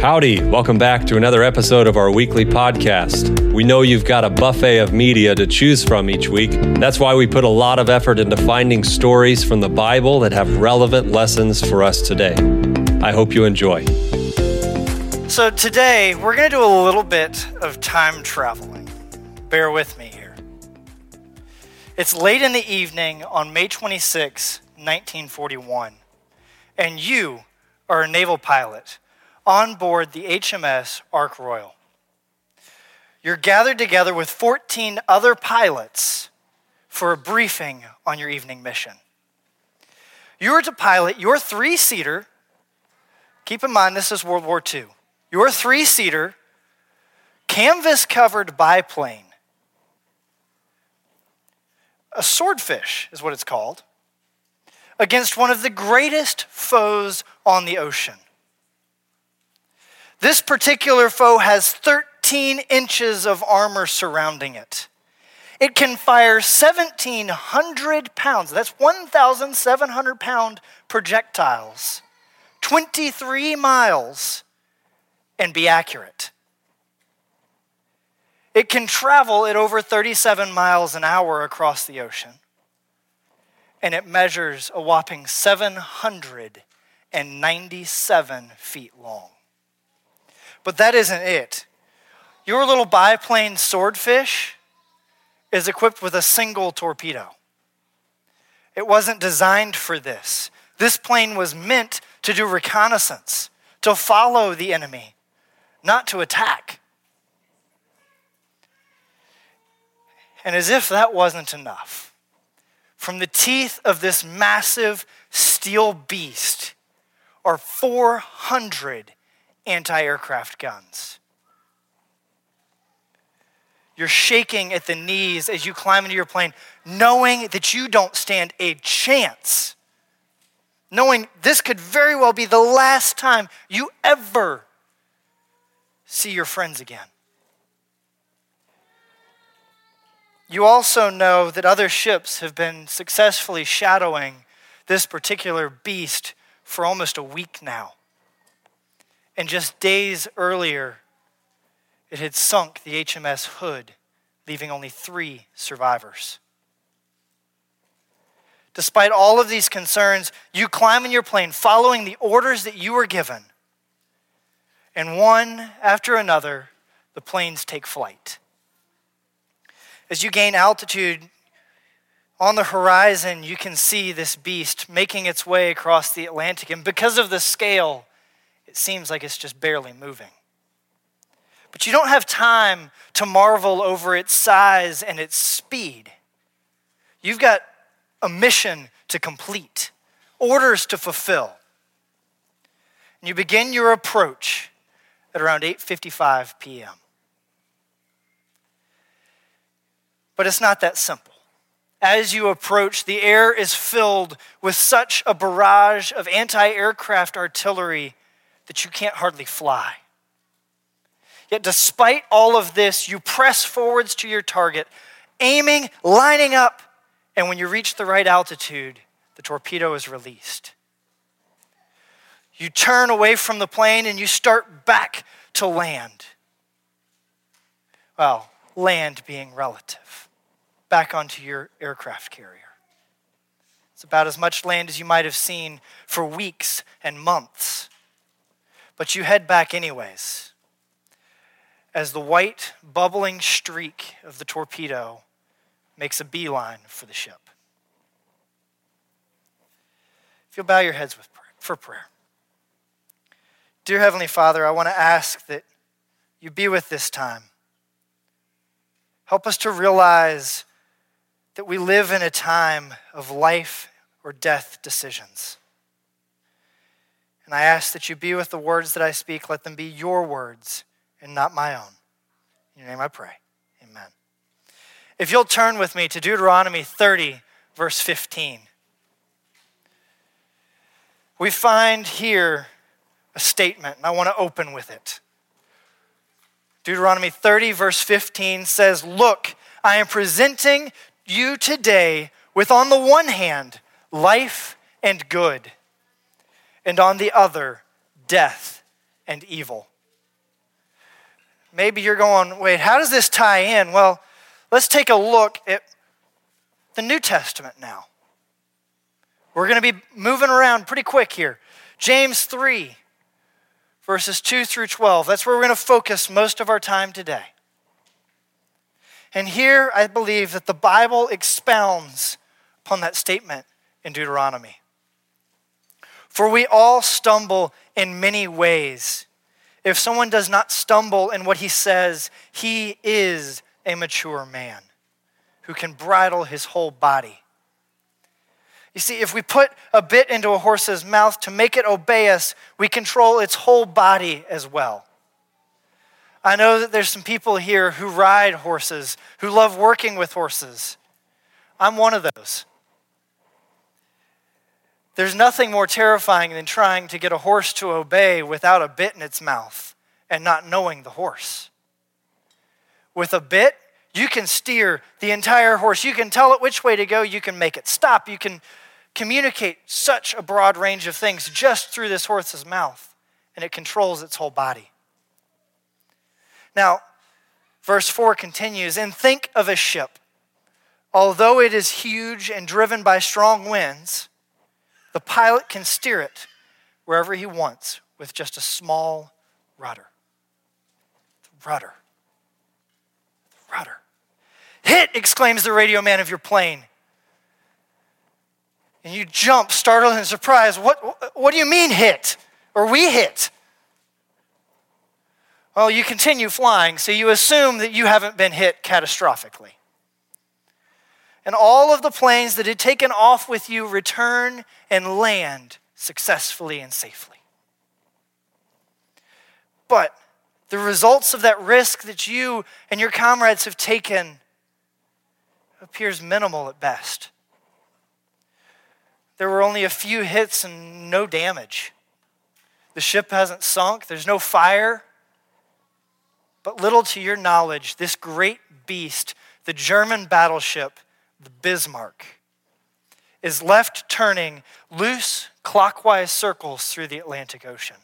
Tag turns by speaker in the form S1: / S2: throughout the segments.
S1: Howdy, welcome back to another episode of our weekly podcast. We know you've got a buffet of media to choose from each week. That's why we put a lot of effort into finding stories from the Bible that have relevant lessons for us today. I hope you enjoy.
S2: So, today we're going to do a little bit of time traveling. Bear with me here. It's late in the evening on May 26, 1941, and you are a naval pilot on board the HMS Ark Royal. You're gathered together with 14 other pilots for a briefing on your evening mission. You are to pilot your three seater, keep in mind this is World War II, your three seater, canvas covered biplane. A swordfish is what it's called, against one of the greatest foes on the ocean this particular foe has 13 inches of armor surrounding it. It can fire 1,700 pounds, that's 1,700 pound projectiles, 23 miles, and be accurate. It can travel at over 37 miles an hour across the ocean, and it measures a whopping 797 feet long. But that isn't it. Your little biplane swordfish is equipped with a single torpedo. It wasn't designed for this. This plane was meant to do reconnaissance, to follow the enemy, not to attack. And as if that wasn't enough, from the teeth of this massive steel beast are 400 anti aircraft guns. You're shaking at the knees as you climb into your plane, knowing that you don't stand a chance. Knowing this could very well be the last time you ever see your friends again. You also know that other ships have been successfully shadowing this particular beast for almost a week now. And just days earlier, it had sunk the HMS Hood, leaving only three survivors. Despite all of these concerns, you climb in your plane following the orders that you were given. And one after another, the planes take flight. As you gain altitude, on the horizon, you can see this beast making its way across the Atlantic. And because of the scale, it seems like it's just barely moving. But you don't have time to marvel over its size and its speed. You've got a mission to complete, orders to fulfill. And you begin your approach at around 8:55 p.m. But it's not that simple. As you approach, the air is filled with such a barrage of anti aircraft artillery that you can't hardly fly. Yet, despite all of this, you press forwards to your target, aiming, lining up, and when you reach the right altitude, the torpedo is released. You turn away from the plane and you start back to land. Well, land being relative, back onto your aircraft carrier. It's about as much land as you might have seen for weeks and months. But you head back anyways. As the white, bubbling streak of the torpedo makes a beeline for the ship. If you'll bow your heads with for prayer. Dear Heavenly Father, I want to ask that you be with this time. Help us to realize that we live in a time of life or death decisions. And I ask that you be with the words that I speak. Let them be your words and not my own. In your name I pray. Amen. If you'll turn with me to Deuteronomy 30, verse 15, we find here a statement, and I want to open with it. Deuteronomy 30, verse 15 says, Look, I am presenting you today with, on the one hand, life and good and on the other, death and evil. Maybe you're going, wait, how does this tie in? Well, let's take a look at the New Testament now. We're going to be moving around pretty quick here. James 3, verses 2 through 12. That's where we're going to focus most of our time today. And here I believe that the Bible expounds upon that statement in Deuteronomy. For we all stumble in many ways. If someone does not stumble in what he says, he is a mature man who can bridle his whole body. You see, if we put a bit into a horse's mouth to make it obey us, we control its whole body as well. I know that there's some people here who ride horses, who love working with horses. I'm one of those. There's nothing more terrifying than trying to get a horse to obey without a bit in its mouth and not knowing the horse. With a bit, you can steer the entire horse. You can tell it which way to go. You can make it stop. You can communicate such a broad range of things just through this horse's mouth, and it controls its whole body. Now, verse 4 continues And think of a ship. Although it is huge and driven by strong winds, the pilot can steer it wherever he wants with just a small rudder. The rudder. The rudder. Hit, exclaims the radio man of your plane. And you jump, startled and surprised. What, what do you mean hit? Or we hit? Well, you continue flying, so you assume that you haven't been hit catastrophically and all of the planes that had taken off with you return and land successfully and safely. But the results of that risk that you and your comrades have taken appears minimal at best. There were only a few hits and no damage. The ship hasn't sunk, there's no fire. But little to your knowledge, this great beast, the German battleship, the Bismarck, is left turning loose clockwise circles through the Atlantic Ocean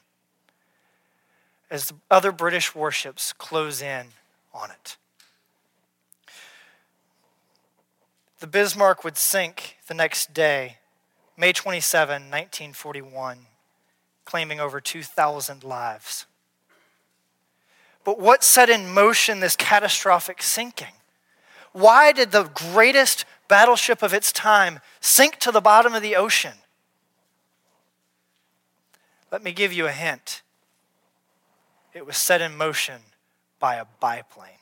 S2: as other British warships close in on it. The Bismarck would sink the next day, May 27, 1941, claiming over 2,000 lives. But what set in motion this catastrophic sinking? Why did the greatest battleship of its time sink to the bottom of the ocean? Let me give you a hint. It was set in motion by a biplane.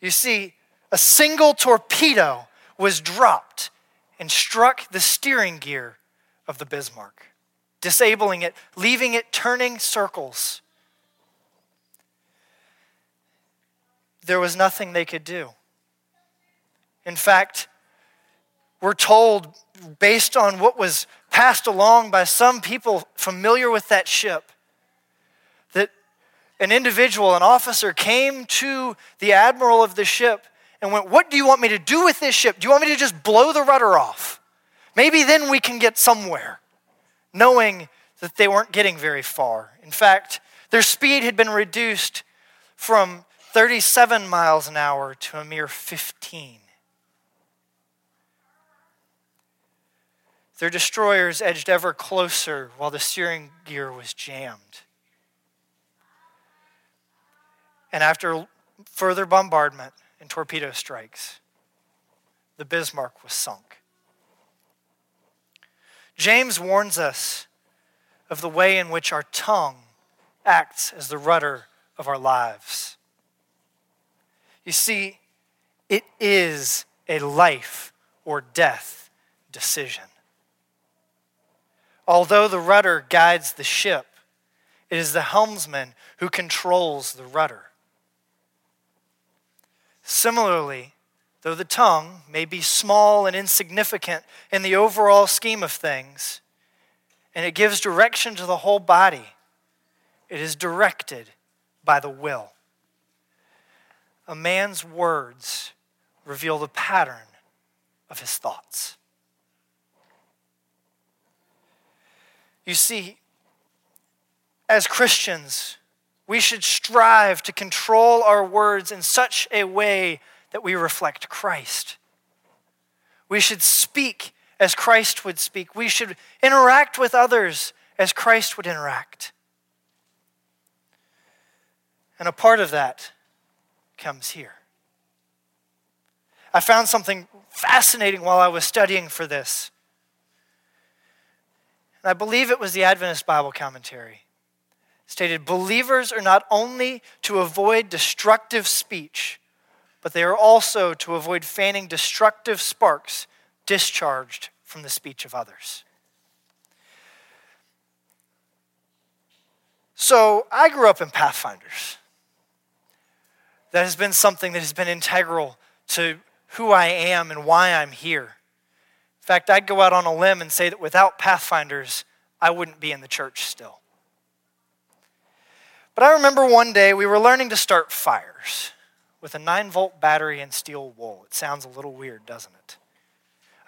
S2: You see, a single torpedo was dropped and struck the steering gear of the Bismarck, disabling it, leaving it turning circles there was nothing they could do. In fact, we're told, based on what was passed along by some people familiar with that ship, that an individual, an officer, came to the admiral of the ship and went, What do you want me to do with this ship? Do you want me to just blow the rudder off? Maybe then we can get somewhere, knowing that they weren't getting very far. In fact, their speed had been reduced from 37 miles an hour to a mere 15. Their destroyers edged ever closer while the steering gear was jammed. And after further bombardment and torpedo strikes, the Bismarck was sunk. James warns us of the way in which our tongue acts as the rudder of our lives. You see, it is a life or death decision. Although the rudder guides the ship, it is the helmsman who controls the rudder. Similarly, though the tongue may be small and insignificant in the overall scheme of things, and it gives direction to the whole body, it is directed by the will a man's words reveal the pattern of his thoughts. You see, as Christians, we should strive to control our words in such a way that we reflect Christ. We should speak as Christ would speak. We should interact with others as Christ would interact. And a part of that comes here. I found something fascinating while I was studying for this. And I believe it was the Adventist Bible commentary. Stated believers are not only to avoid destructive speech, but they are also to avoid fanning destructive sparks discharged from the speech of others. So I grew up in Pathfinders. That has been something that has been integral to who I am and why I'm here. In fact, I'd go out on a limb and say that without Pathfinders, I wouldn't be in the church still. But I remember one day we were learning to start fires with a 9 volt battery and steel wool. It sounds a little weird, doesn't it?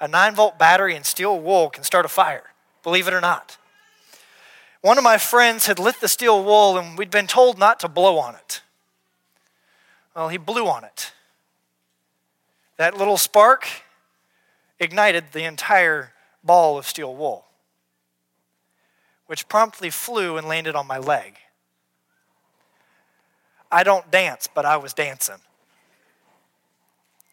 S2: A 9 volt battery and steel wool can start a fire, believe it or not. One of my friends had lit the steel wool and we'd been told not to blow on it. Well, he blew on it. That little spark ignited the entire ball of steel wool, which promptly flew and landed on my leg. I don't dance, but I was dancing.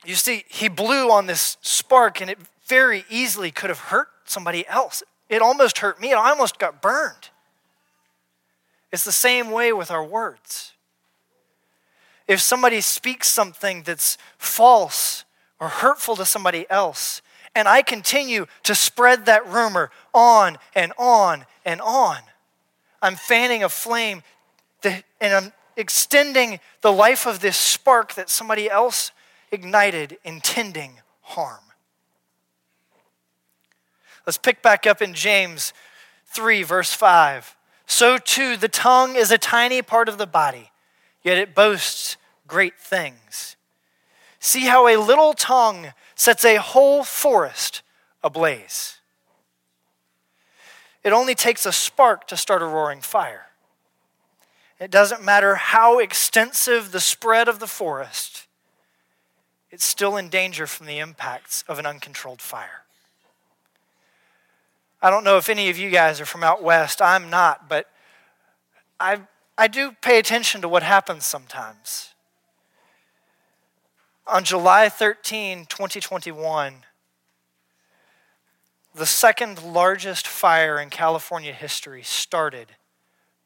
S2: You see, he blew on this spark, and it very easily could have hurt somebody else. It almost hurt me. I almost got burned. It's the same way with our words. If somebody speaks something that's false or hurtful to somebody else, and I continue to spread that rumor on and on and on, I'm fanning a flame and I'm extending the life of this spark that somebody else ignited, intending harm. Let's pick back up in James 3, verse 5. So too, the tongue is a tiny part of the body, yet it boasts great things. See how a little tongue sets a whole forest ablaze. It only takes a spark to start a roaring fire. It doesn't matter how extensive the spread of the forest, it's still in danger from the impacts of an uncontrolled fire. I don't know if any of you guys are from out west. I'm not, but I, I do pay attention to what happens sometimes. On July 13, 2021, the second largest fire in California history started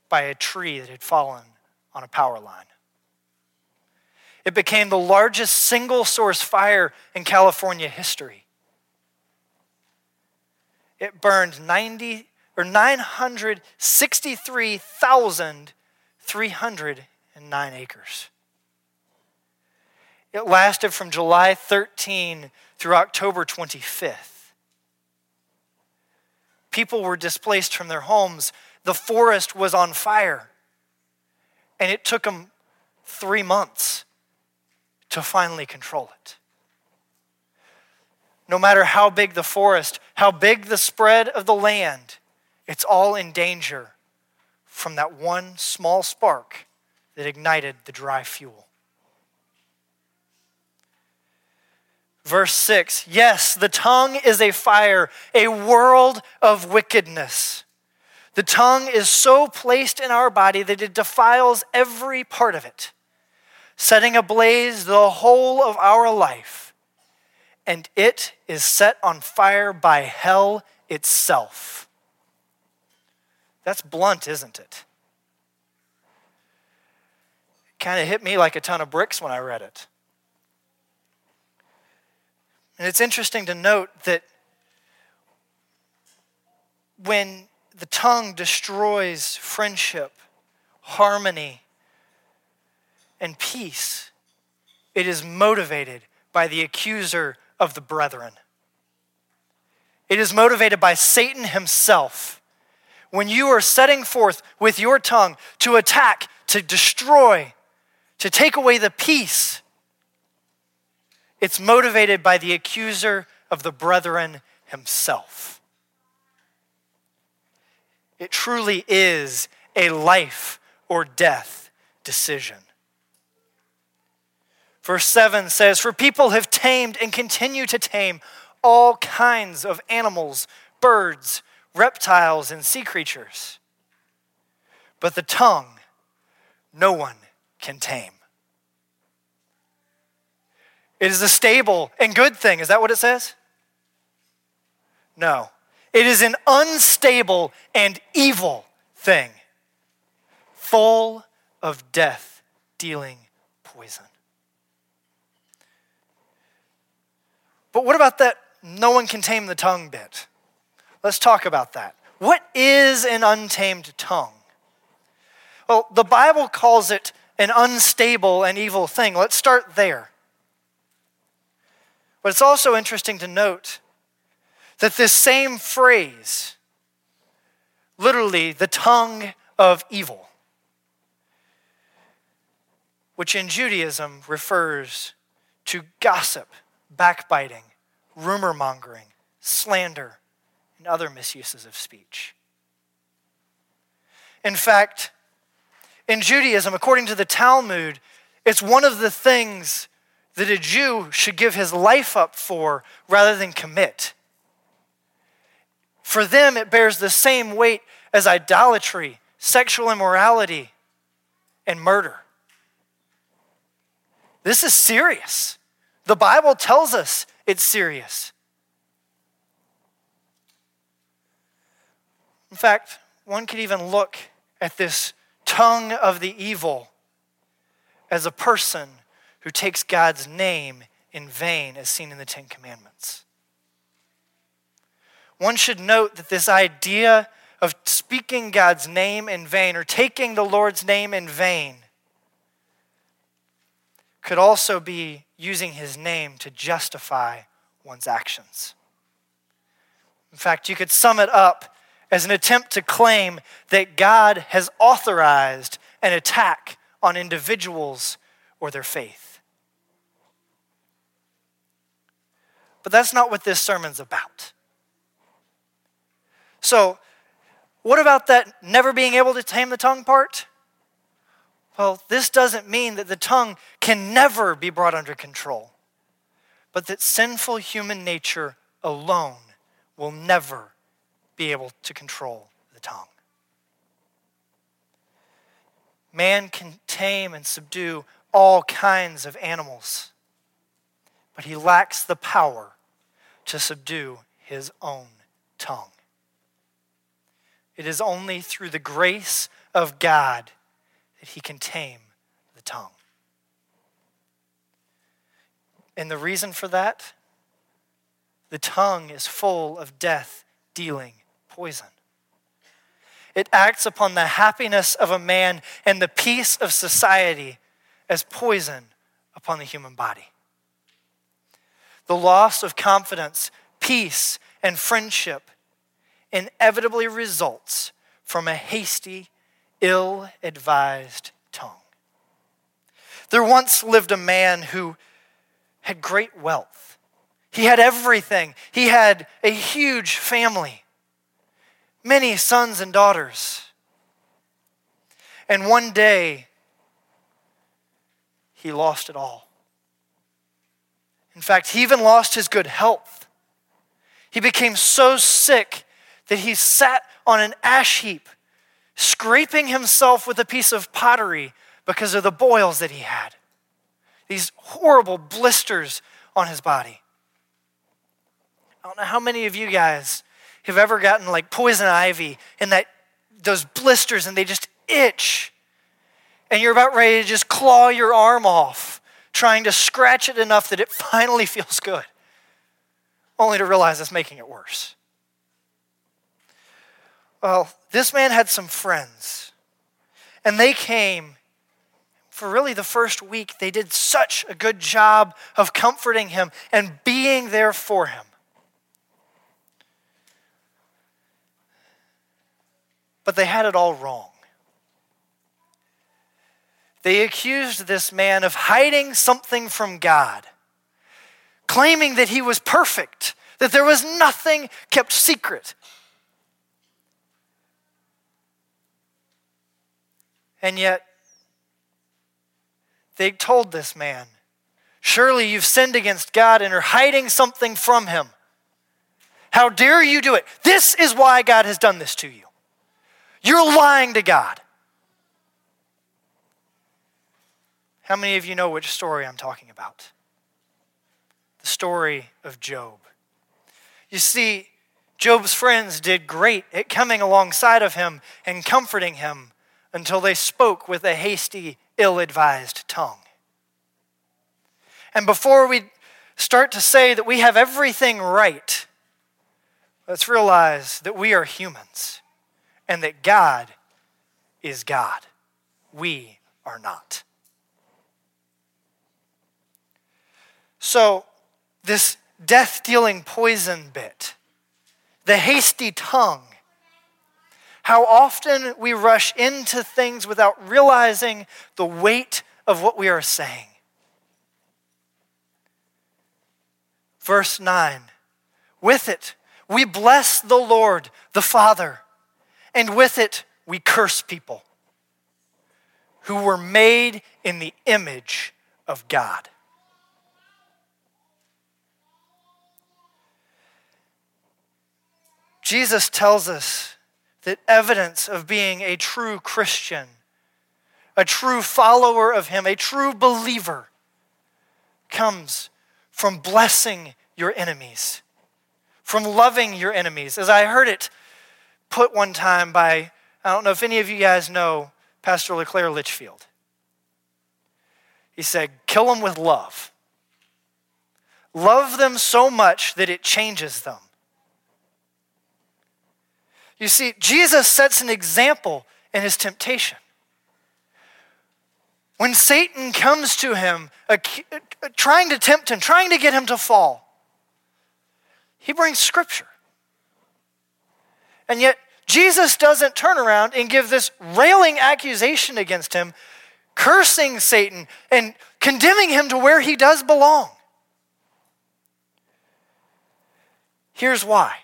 S2: by a tree that had fallen on a power line. It became the largest single source fire in California history. It burned 90 or 963,309 acres. It lasted from July 13 through October 25th. People were displaced from their homes the forest was on fire. And it took them three months to finally control it. No matter how big the forest, how big the spread of the land, it's all in danger from that one small spark that ignited the dry fuel. Verse 6 Yes, the tongue is a fire, a world of wickedness. The tongue is so placed in our body that it defiles every part of it, setting ablaze the whole of our life. And it is set on fire by hell itself. That's blunt, isn't it? It kind of hit me like a ton of bricks when I read it. And it's interesting to note that when the tongue destroys friendship, harmony, and peace. It is motivated by the accuser of the brethren. It is motivated by Satan himself. When you are setting forth with your tongue to attack, to destroy, to take away the peace, it's motivated by the accuser of the brethren himself. It truly is a life or death decision. Verse 7 says, For people have tamed and continue to tame all kinds of animals, birds, reptiles, and sea creatures. But the tongue, no one can tame. It is a stable and good thing. Is that what it says? No. It is an unstable and evil thing, full of death dealing poison. But what about that no one can tame the tongue bit? Let's talk about that. What is an untamed tongue? Well, the Bible calls it an unstable and evil thing. Let's start there. But it's also interesting to note that this same phrase, literally the tongue of evil, which in Judaism refers to gossip, backbiting, rumor mongering, slander, and other misuses of speech. In fact, in Judaism, according to the Talmud, it's one of the things that a Jew should give his life up for rather than commit. For them, it bears the same weight as idolatry, sexual immorality, and murder. This is serious. The Bible tells us it's serious. In fact, one could even look at this tongue of the evil as a person who takes God's name in vain, as seen in the Ten Commandments. One should note that this idea of speaking God's name in vain or taking the Lord's name in vain could also be using his name to justify one's actions. In fact, you could sum it up as an attempt to claim that God has authorized an attack on individuals or their faith. But that's not what this sermon's about. So, what about that never being able to tame the tongue part? Well, this doesn't mean that the tongue can never be brought under control, but that sinful human nature alone will never be able to control the tongue. Man can tame and subdue all kinds of animals, but he lacks the power to subdue his own tongue. It is only through the grace of God that he can tame the tongue. And the reason for that? The tongue is full of death dealing poison. It acts upon the happiness of a man and the peace of society as poison upon the human body. The loss of confidence, peace, and friendship inevitably results from a hasty, ill advised tongue. There once lived a man who had great wealth. He had everything. He had a huge family many sons and daughters. And one day, he lost it all. In fact, he even lost his good health. He became so sick that he sat on an ash heap, scraping himself with a piece of pottery because of the boils that he had. These horrible blisters on his body. I don't know how many of you guys have ever gotten like poison ivy and that those blisters and they just itch. And you're about ready to just claw your arm off, trying to scratch it enough that it finally feels good, only to realize it's making it worse. Well, this man had some friends, and they came for really the first week. They did such a good job of comforting him and being there for him. But they had it all wrong. They accused this man of hiding something from God, claiming that he was perfect, that there was nothing kept secret. And yet, they told this man, Surely you've sinned against God and are hiding something from him. How dare you do it? This is why God has done this to you. You're lying to God. How many of you know which story I'm talking about? The story of Job. You see, Job's friends did great at coming alongside of him and comforting him until they spoke with a hasty, ill advised tongue. And before we start to say that we have everything right, let's realize that we are humans and that God is God. We are not. So, this death dealing poison bit, the hasty tongue, how often we rush into things without realizing the weight of what we are saying. Verse 9 With it, we bless the Lord, the Father, and with it, we curse people who were made in the image of God. Jesus tells us that evidence of being a true Christian, a true follower of Him, a true believer, comes from blessing your enemies, from loving your enemies. As I heard it put one time by, I don't know if any of you guys know Pastor LeClaire Litchfield. He said, kill them with love. Love them so much that it changes them. You see, Jesus sets an example in his temptation. When Satan comes to him, trying to tempt him, trying to get him to fall, he brings scripture. And yet, Jesus doesn't turn around and give this railing accusation against him, cursing Satan and condemning him to where he does belong. Here's why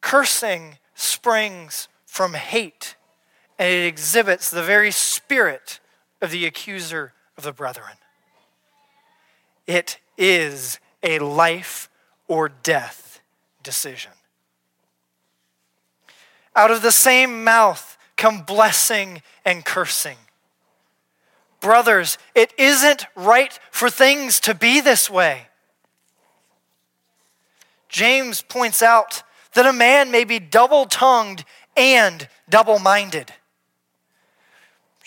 S2: Cursing springs from hate, and it exhibits the very spirit of the accuser of the brethren. It is a life or death decision. Out of the same mouth come blessing and cursing. Brothers, it isn't right for things to be this way. James points out that a man may be double tongued and double minded.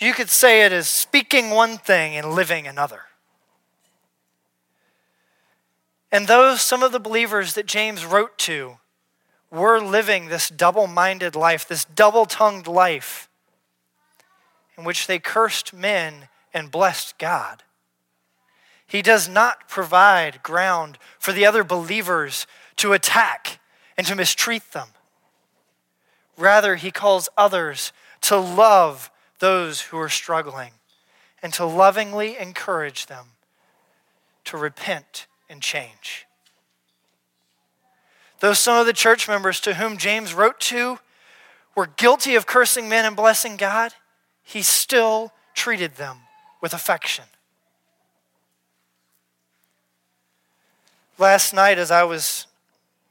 S2: You could say it as speaking one thing and living another. And those, some of the believers that James wrote to, were living this double minded life, this double tongued life, in which they cursed men and blessed God. He does not provide ground for the other believers to attack and to mistreat them. Rather, he calls others to love those who are struggling and to lovingly encourage them to repent and change. Though some of the church members to whom James wrote to were guilty of cursing men and blessing God, he still treated them with affection. Last night, as I was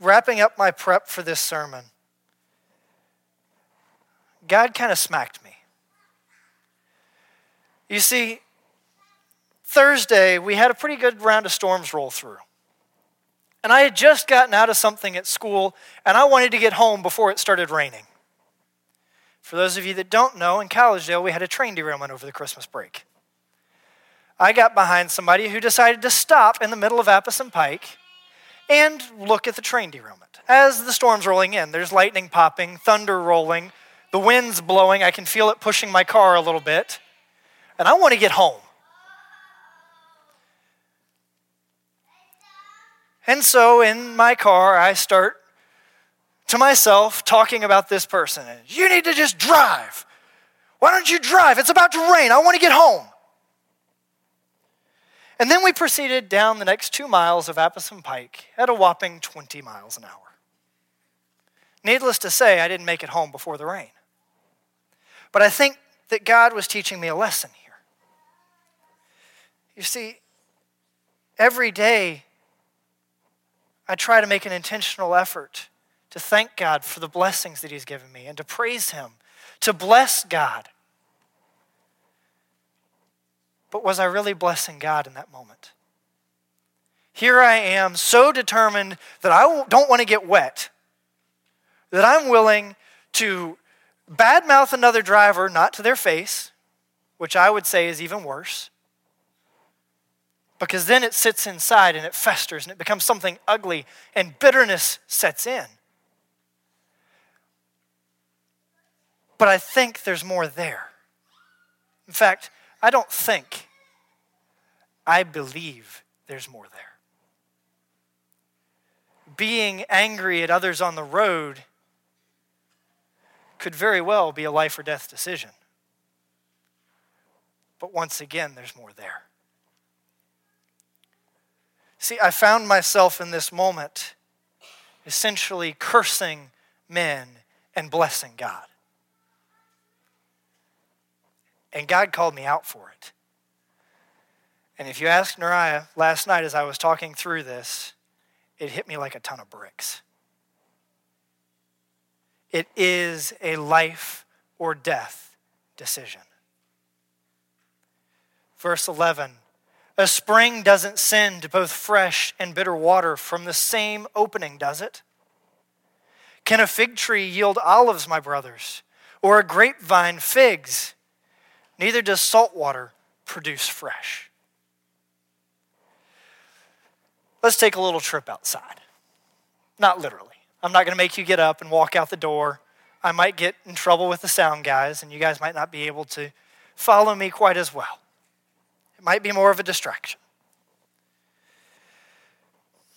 S2: wrapping up my prep for this sermon, God kind of smacked me. You see, Thursday, we had a pretty good round of storms roll through. And I had just gotten out of something at school, and I wanted to get home before it started raining. For those of you that don't know, in Collegedale, we had a train derailment over the Christmas break. I got behind somebody who decided to stop in the middle of Apison Pike and look at the train derailment. As the storm's rolling in, there's lightning popping, thunder rolling, the wind's blowing. I can feel it pushing my car a little bit. And I want to get home. And so in my car, I start to myself talking about this person. You need to just drive. Why don't you drive? It's about to rain. I want to get home. And then we proceeded down the next two miles of Apison Pike at a whopping 20 miles an hour. Needless to say, I didn't make it home before the rain. But I think that God was teaching me a lesson here. You see, every day I try to make an intentional effort to thank God for the blessings that He's given me and to praise Him, to bless God. But was I really blessing God in that moment? Here I am, so determined that I don't want to get wet, that I'm willing to badmouth another driver, not to their face, which I would say is even worse, because then it sits inside and it festers and it becomes something ugly and bitterness sets in. But I think there's more there. In fact, I don't think, I believe there's more there. Being angry at others on the road could very well be a life or death decision. But once again, there's more there. See, I found myself in this moment essentially cursing men and blessing God. And God called me out for it. And if you ask Nariah last night as I was talking through this, it hit me like a ton of bricks. It is a life or death decision. Verse 11 A spring doesn't send both fresh and bitter water from the same opening, does it? Can a fig tree yield olives, my brothers, or a grapevine figs? Neither does salt water produce fresh. Let's take a little trip outside. Not literally. I'm not going to make you get up and walk out the door. I might get in trouble with the sound guys, and you guys might not be able to follow me quite as well. It might be more of a distraction.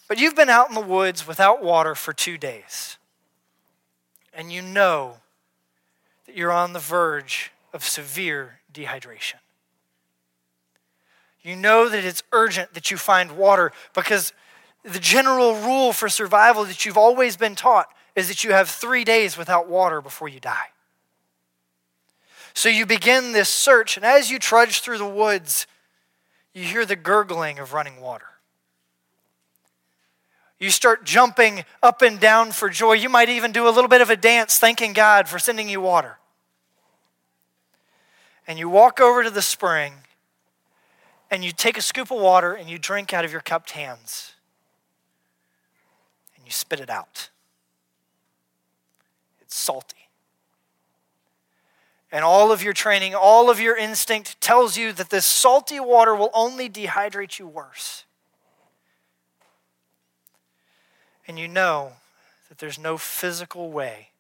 S2: But you've been out in the woods without water for two days, and you know that you're on the verge of severe dehydration. You know that it's urgent that you find water because the general rule for survival that you've always been taught is that you have three days without water before you die. So you begin this search, and as you trudge through the woods, you hear the gurgling of running water. You start jumping up and down for joy. You might even do a little bit of a dance, thanking God for sending you water and you walk over to the spring and you take a scoop of water and you drink out of your cupped hands and you spit it out. It's salty. And all of your training, all of your instinct tells you that this salty water will only dehydrate you worse. And you know that there's no physical way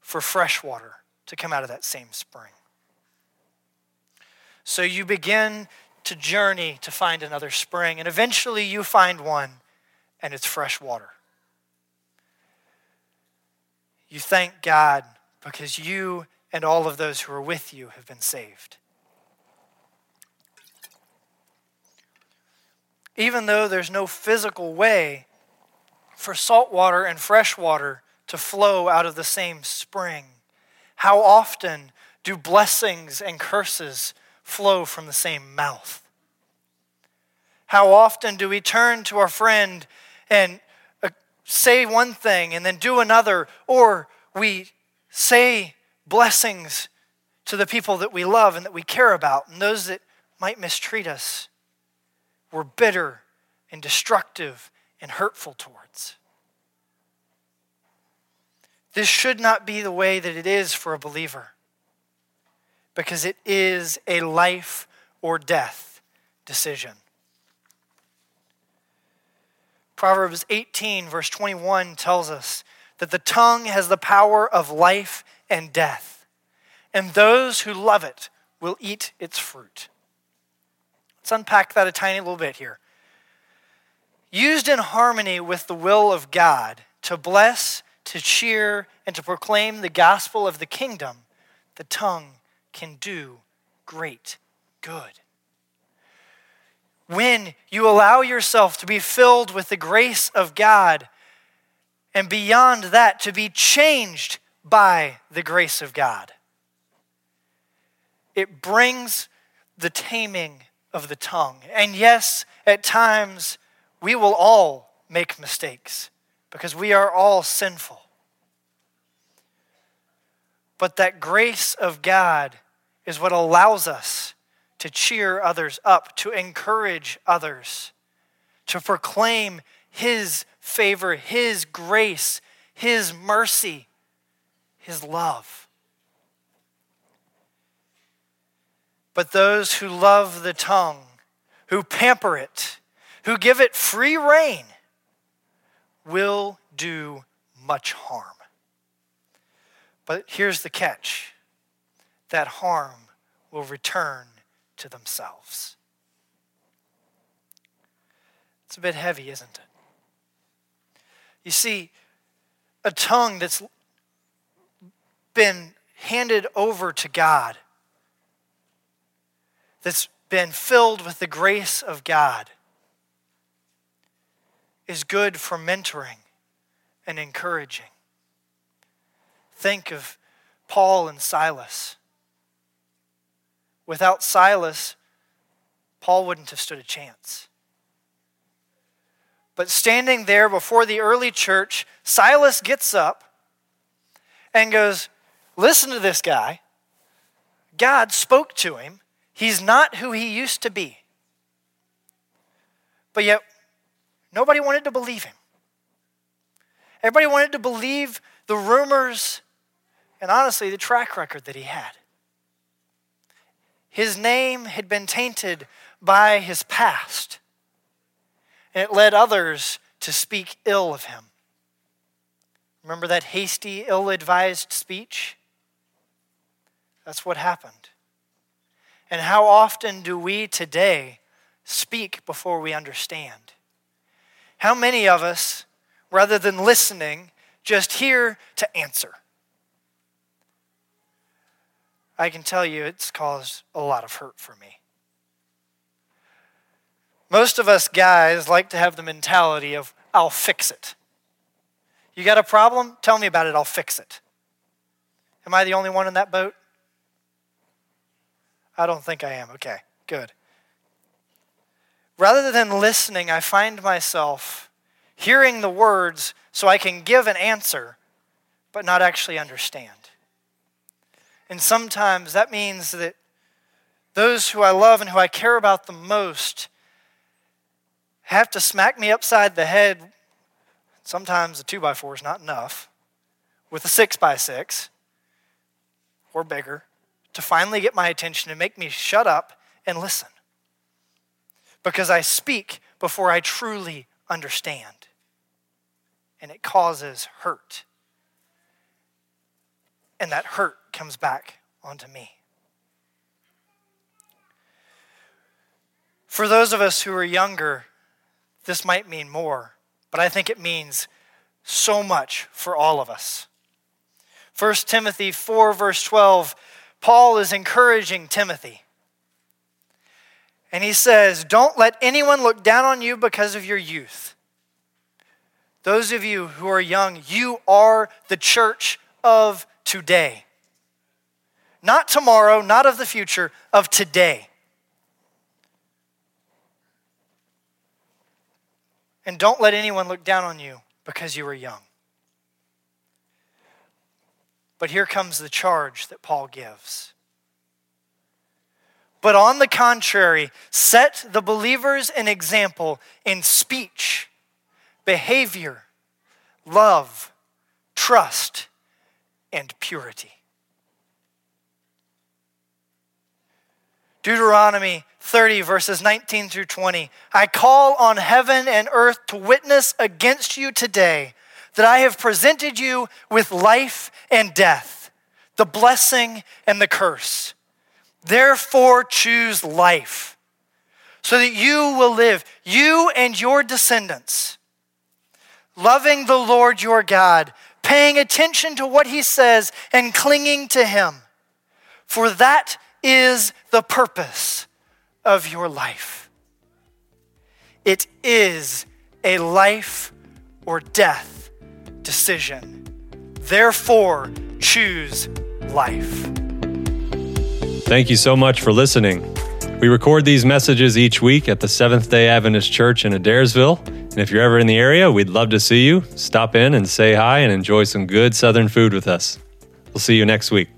S2: for fresh water to come out of that same spring. So you begin to journey to find another spring, and eventually you find one, and it's fresh water. You thank God because you and all of those who are with you have been saved. Even though there's no physical way for salt water and fresh water to flow out of the same spring, how often do blessings and curses flow from the same mouth. How often do we turn to our friend and uh, say one thing and then do another, or we say blessings to the people that we love and that we care about, and those that might mistreat us, we're bitter and destructive and hurtful towards. This should not be the way that it is for a believer because it is a life or death decision. Proverbs 18, verse 21 tells us that the tongue has the power of life and death, and those who love it will eat its fruit. Let's unpack that a tiny little bit here. Used in harmony with the will of God to bless, to cheer, and to proclaim the gospel of the kingdom, the tongue can do great good. When you allow yourself to be filled with the grace of God, and beyond that, to be changed by the grace of God, it brings the taming of the tongue. And yes, at times we will all make mistakes because we are all sinful. But that grace of God is what allows us to cheer others up, to encourage others, to proclaim His favor, His grace, His mercy, His love. But those who love the tongue, who pamper it, who give it free rein, will do much harm. But here's the catch that harm will return to themselves. It's a bit heavy, isn't it? You see, a tongue that's been handed over to God, that's been filled with the grace of God, is good for mentoring and encouraging. Think of Paul and Silas. Without Silas, Paul wouldn't have stood a chance. But standing there before the early church, Silas gets up and goes, Listen to this guy. God spoke to him. He's not who he used to be. But yet, nobody wanted to believe him. Everybody wanted to believe the rumors and honestly the track record that he had. His name had been tainted by his past, and it led others to speak ill of him. Remember that hasty, ill advised speech? That's what happened. And how often do we today speak before we understand? How many of us, rather than listening, just hear to answer? I can tell you it's caused a lot of hurt for me. Most of us guys like to have the mentality of, I'll fix it. You got a problem? Tell me about it, I'll fix it. Am I the only one in that boat? I don't think I am. Okay, good. Rather than listening, I find myself hearing the words so I can give an answer, but not actually understand. And sometimes that means that those who I love and who I care about the most have to smack me upside the head. Sometimes a two by four is not enough, with a six by six or bigger, to finally get my attention and make me shut up and listen. Because I speak before I truly understand. And it causes hurt. And that hurt comes back onto me. For those of us who are younger, this might mean more, but I think it means so much for all of us. 1 Timothy 4, verse 12, Paul is encouraging Timothy. And he says, Don't let anyone look down on you because of your youth. Those of you who are young, you are the church of today. Not tomorrow, not of the future, of today. And don't let anyone look down on you because you are young. But here comes the charge that Paul gives. But on the contrary, set the believers an example in speech, behavior, love, trust, and purity. Deuteronomy 30, verses 19 through 20. I call on heaven and earth to witness against you today that I have presented you with life and death, the blessing and the curse. Therefore, choose life so that you will live, you and your descendants, loving the Lord your God, paying attention to what he says, and clinging to him. For that is the purpose of your life. It is a life or death decision. Therefore, choose life.
S1: Thank you so much for listening. We record these messages each week at the Seventh day Adventist Church in Adairsville. And if you're ever in the area, we'd love to see you. Stop in and say hi and enjoy some good Southern food with us. We'll see you next week.